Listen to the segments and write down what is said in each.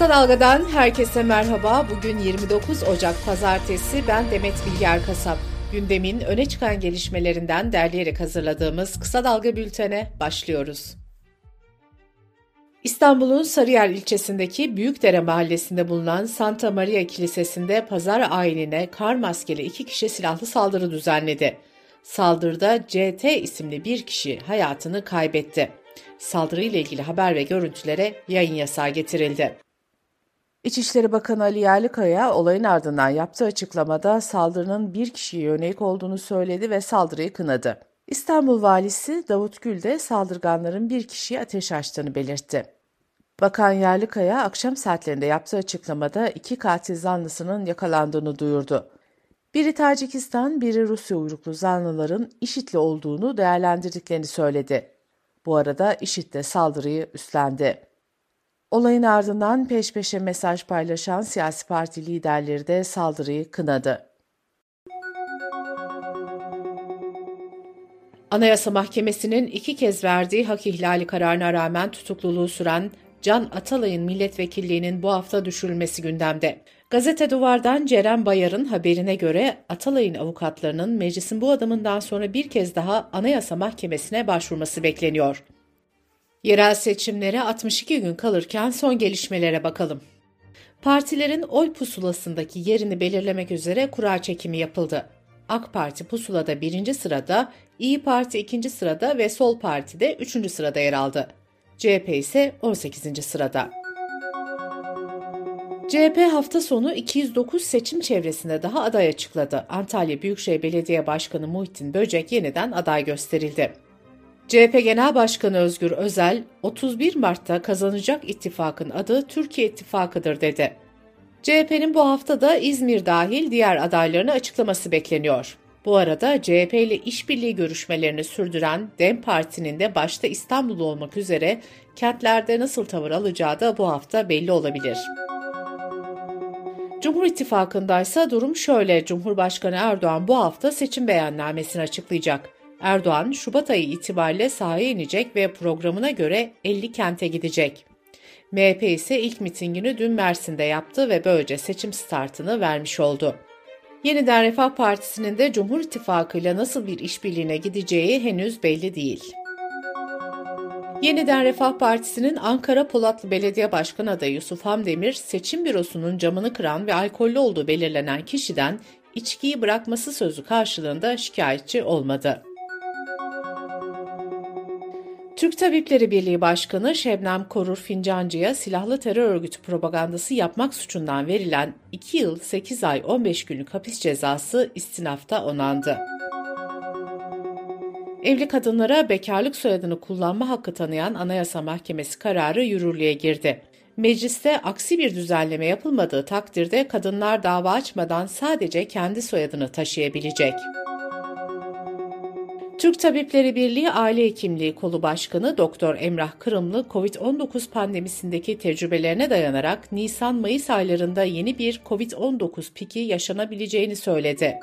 Kısa Dalga'dan herkese merhaba. Bugün 29 Ocak Pazartesi. Ben Demet Bilger Kasap. Gündemin öne çıkan gelişmelerinden derleyerek hazırladığımız Kısa Dalga bültene başlıyoruz. İstanbul'un Sarıyer ilçesindeki Büyükdere mahallesinde bulunan Santa Maria Kilisesi'nde pazar ayinine kar maskeli iki kişi silahlı saldırı düzenledi. Saldırıda CT isimli bir kişi hayatını kaybetti. Saldırıyla ilgili haber ve görüntülere yayın yasağı getirildi. İçişleri Bakanı Ali Yerlikaya olayın ardından yaptığı açıklamada saldırının bir kişiye yönelik olduğunu söyledi ve saldırıyı kınadı. İstanbul Valisi Davut Gül de saldırganların bir kişiye ateş açtığını belirtti. Bakan Yerlikaya akşam saatlerinde yaptığı açıklamada iki katil zanlısının yakalandığını duyurdu. Biri Tacikistan, biri Rusya uyruklu zanlıların IŞİD'li olduğunu değerlendirdiklerini söyledi. Bu arada IŞİD de saldırıyı üstlendi. Olayın ardından peş peşe mesaj paylaşan siyasi parti liderleri de saldırıyı kınadı. Anayasa Mahkemesi'nin iki kez verdiği hak ihlali kararına rağmen tutukluluğu süren Can Atalay'ın milletvekilliğinin bu hafta düşürülmesi gündemde. Gazete Duvar'dan Ceren Bayar'ın haberine göre Atalay'ın avukatlarının meclisin bu adımından sonra bir kez daha Anayasa Mahkemesi'ne başvurması bekleniyor. Yerel seçimlere 62 gün kalırken son gelişmelere bakalım. Partilerin oy pusulasındaki yerini belirlemek üzere kura çekimi yapıldı. AK Parti pusulada birinci sırada, İyi Parti ikinci sırada ve Sol Parti de üçüncü sırada yer aldı. CHP ise 18. sırada. CHP hafta sonu 209 seçim çevresinde daha aday açıkladı. Antalya Büyükşehir Belediye Başkanı Muhittin Böcek yeniden aday gösterildi. CHP Genel Başkanı Özgür Özel, 31 Mart'ta kazanacak ittifakın adı Türkiye İttifakı'dır dedi. CHP'nin bu hafta da İzmir dahil diğer adaylarını açıklaması bekleniyor. Bu arada CHP ile işbirliği görüşmelerini sürdüren DEM Parti'nin de başta İstanbul olmak üzere kentlerde nasıl tavır alacağı da bu hafta belli olabilir. Cumhur İttifakı'nda ise durum şöyle. Cumhurbaşkanı Erdoğan bu hafta seçim beyannamesini açıklayacak. Erdoğan, Şubat ayı itibariyle sahaya inecek ve programına göre 50 kente gidecek. MHP ise ilk mitingini dün Mersin'de yaptı ve böylece seçim startını vermiş oldu. Yeniden Refah Partisi'nin de Cumhur İttifakı ile nasıl bir işbirliğine gideceği henüz belli değil. Yeniden Refah Partisi'nin Ankara Polatlı Belediye Başkanı adayı Yusuf Hamdemir, seçim bürosunun camını kıran ve alkollü olduğu belirlenen kişiden içkiyi bırakması sözü karşılığında şikayetçi olmadı. Türk Tabipleri Birliği Başkanı Şebnem Korur Fincancı'ya silahlı terör örgütü propagandası yapmak suçundan verilen 2 yıl 8 ay 15 günlük hapis cezası istinafta onandı. Evli kadınlara bekarlık soyadını kullanma hakkı tanıyan Anayasa Mahkemesi kararı yürürlüğe girdi. Mecliste aksi bir düzenleme yapılmadığı takdirde kadınlar dava açmadan sadece kendi soyadını taşıyabilecek. Türk Tabipleri Birliği Aile Hekimliği Kolu Başkanı Doktor Emrah Kırımlı, COVID-19 pandemisindeki tecrübelerine dayanarak Nisan-Mayıs aylarında yeni bir COVID-19 piki yaşanabileceğini söyledi.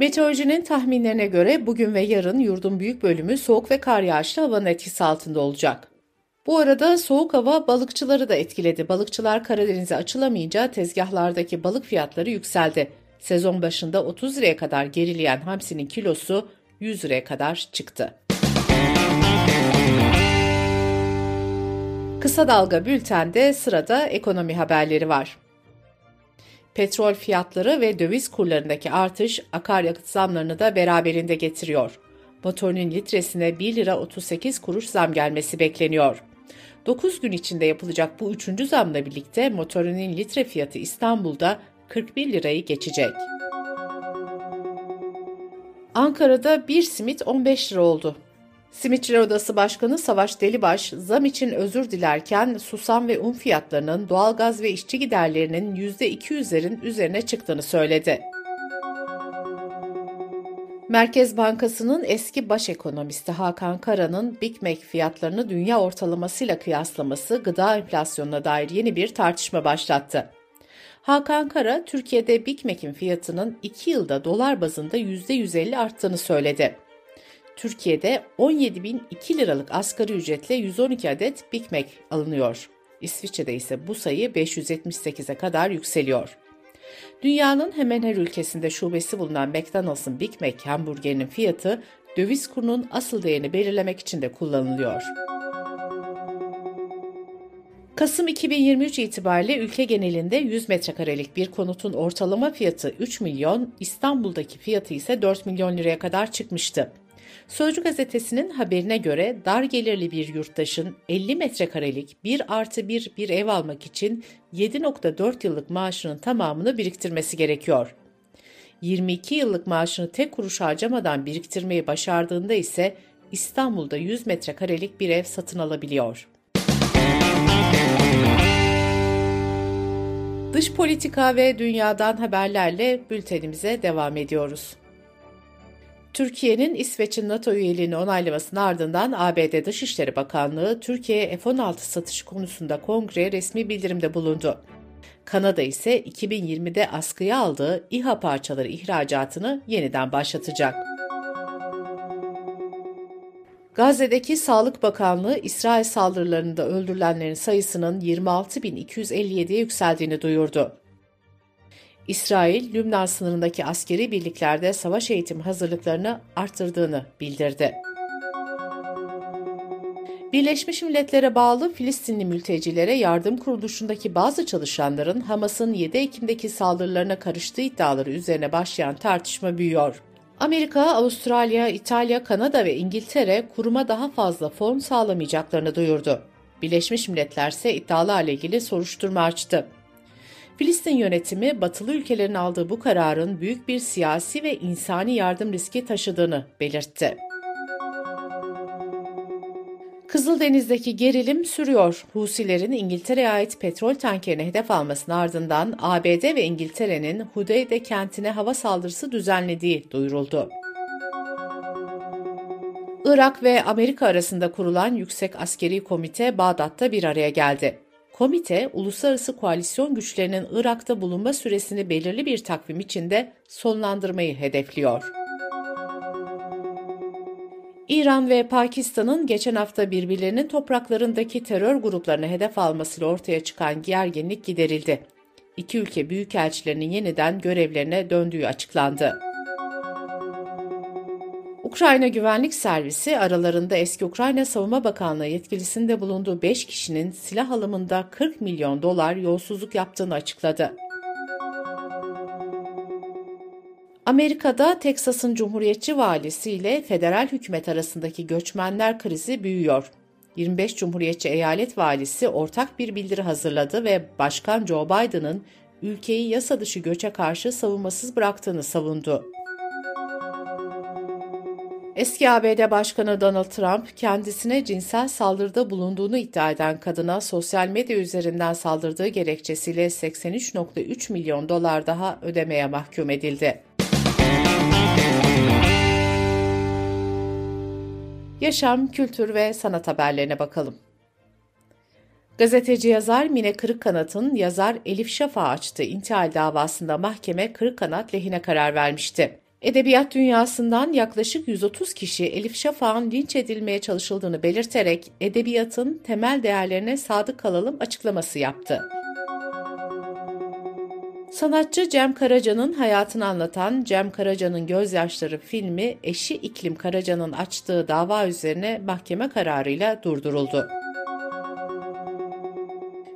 Meteorolojinin tahminlerine göre bugün ve yarın yurdun büyük bölümü soğuk ve kar yağışlı havanın etkisi altında olacak. Bu arada soğuk hava balıkçıları da etkiledi. Balıkçılar Karadeniz'e açılamayınca tezgahlardaki balık fiyatları yükseldi. Sezon başında 30 liraya kadar gerileyen hamsinin kilosu 100 liraya kadar çıktı. Kısa Dalga Bülten'de sırada ekonomi haberleri var. Petrol fiyatları ve döviz kurlarındaki artış akaryakıt zamlarını da beraberinde getiriyor. Motorinin litresine 1 lira 38 kuruş zam gelmesi bekleniyor. 9 gün içinde yapılacak bu üçüncü zamla birlikte motorinin litre fiyatı İstanbul'da 41 lirayı geçecek. Ankara'da bir simit 15 lira oldu. Simitçiler Odası Başkanı Savaş Delibaş, zam için özür dilerken susam ve un fiyatlarının doğalgaz ve işçi giderlerinin %200'lerin üzerine çıktığını söyledi. Merkez Bankası'nın eski baş ekonomisti Hakan Kara'nın Big Mac fiyatlarını dünya ortalamasıyla kıyaslaması gıda enflasyonuna dair yeni bir tartışma başlattı. Hakan Kara, Türkiye'de Big Mac'in fiyatının 2 yılda dolar bazında %150 arttığını söyledi. Türkiye'de 17.002 liralık asgari ücretle 112 adet Big Mac alınıyor. İsviçre'de ise bu sayı 578'e kadar yükseliyor. Dünyanın hemen her ülkesinde şubesi bulunan McDonald's'ın Big Mac hamburgerinin fiyatı döviz kurunun asıl değerini belirlemek için de kullanılıyor. Kasım 2023 itibariyle ülke genelinde 100 metrekarelik bir konutun ortalama fiyatı 3 milyon, İstanbul'daki fiyatı ise 4 milyon liraya kadar çıkmıştı. Sözcü gazetesinin haberine göre dar gelirli bir yurttaşın 50 metrekarelik 1 artı 1 bir ev almak için 7.4 yıllık maaşının tamamını biriktirmesi gerekiyor. 22 yıllık maaşını tek kuruş harcamadan biriktirmeyi başardığında ise İstanbul'da 100 metrekarelik bir ev satın alabiliyor. Dış politika ve dünyadan haberlerle bültenimize devam ediyoruz. Türkiye'nin İsveç'in NATO üyeliğini onaylamasının ardından ABD Dışişleri Bakanlığı Türkiye'ye F-16 satışı konusunda kongreye resmi bildirimde bulundu. Kanada ise 2020'de askıya aldığı İHA parçaları ihracatını yeniden başlatacak. Gazze'deki Sağlık Bakanlığı İsrail saldırılarında öldürülenlerin sayısının 26.257'ye yükseldiğini duyurdu. İsrail, Lübnan sınırındaki askeri birliklerde savaş eğitim hazırlıklarını arttırdığını bildirdi. Birleşmiş Milletler'e bağlı Filistinli mültecilere yardım kuruluşundaki bazı çalışanların Hamas'ın 7 Ekim'deki saldırılarına karıştığı iddiaları üzerine başlayan tartışma büyüyor. Amerika, Avustralya, İtalya, Kanada ve İngiltere kuruma daha fazla fon sağlamayacaklarını duyurdu. Birleşmiş Milletler ise iddialarla ilgili soruşturma açtı. Filistin yönetimi batılı ülkelerin aldığı bu kararın büyük bir siyasi ve insani yardım riski taşıdığını belirtti. Kızıldeniz'deki gerilim sürüyor. Husilerin İngiltere'ye ait petrol tankerine hedef almasının ardından ABD ve İngiltere'nin Hudeyde kentine hava saldırısı düzenlediği duyuruldu. Irak ve Amerika arasında kurulan Yüksek Askeri Komite Bağdat'ta bir araya geldi. Komite, uluslararası koalisyon güçlerinin Irak'ta bulunma süresini belirli bir takvim içinde sonlandırmayı hedefliyor. İran ve Pakistan'ın geçen hafta birbirlerinin topraklarındaki terör gruplarını hedef almasıyla ortaya çıkan gerginlik giderildi. İki ülke büyükelçilerinin yeniden görevlerine döndüğü açıklandı. Ukrayna Güvenlik Servisi aralarında eski Ukrayna Savunma Bakanlığı yetkilisinde bulunduğu 5 kişinin silah alımında 40 milyon dolar yolsuzluk yaptığını açıkladı. Amerika'da Teksas'ın Cumhuriyetçi valisi ile federal hükümet arasındaki göçmenler krizi büyüyor. 25 Cumhuriyetçi eyalet valisi ortak bir bildiri hazırladı ve Başkan Joe Biden'ın ülkeyi yasa dışı göçe karşı savunmasız bıraktığını savundu. Eski ABD Başkanı Donald Trump kendisine cinsel saldırıda bulunduğunu iddia eden kadına sosyal medya üzerinden saldırdığı gerekçesiyle 83.3 milyon dolar daha ödemeye mahkum edildi. Yaşam, kültür ve sanat haberlerine bakalım. Gazeteci yazar Mine Kırıkkanat'ın yazar Elif Şafak'a açtığı intihal davasında mahkeme Kırıkkanat lehine karar vermişti. Edebiyat dünyasından yaklaşık 130 kişi Elif Şafak'ın linç edilmeye çalışıldığını belirterek edebiyatın temel değerlerine sadık kalalım açıklaması yaptı. Sanatçı Cem Karaca'nın hayatını anlatan Cem Karaca'nın Gözyaşları filmi eşi İklim Karaca'nın açtığı dava üzerine mahkeme kararıyla durduruldu.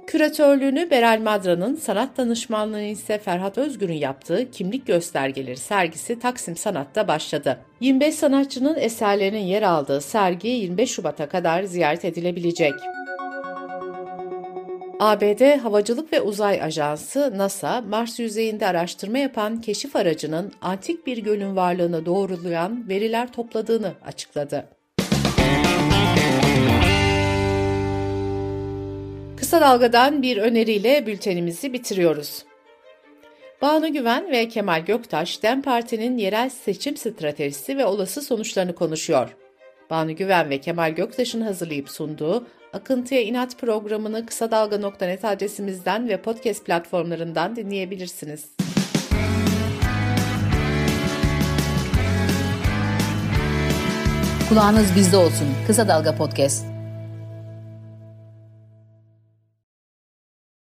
Küratörlüğünü Beral Madra'nın, sanat danışmanlığını ise Ferhat Özgür'ün yaptığı kimlik göstergeleri sergisi Taksim Sanat'ta başladı. 25 sanatçının eserlerinin yer aldığı sergi 25 Şubat'a kadar ziyaret edilebilecek. ABD Havacılık ve Uzay Ajansı NASA, Mars yüzeyinde araştırma yapan keşif aracının antik bir gölün varlığını doğrulayan veriler topladığını açıkladı. Kısa Dalga'dan bir öneriyle bültenimizi bitiriyoruz. Banu Güven ve Kemal Göktaş, DEM Parti'nin yerel seçim stratejisi ve olası sonuçlarını konuşuyor. Banu Güven ve Kemal Göktaş'ın hazırlayıp sunduğu Akıntıya İnat programını kısa dalga.net adresimizden ve podcast platformlarından dinleyebilirsiniz. Kulağınız bizde olsun. Kısa Dalga Podcast.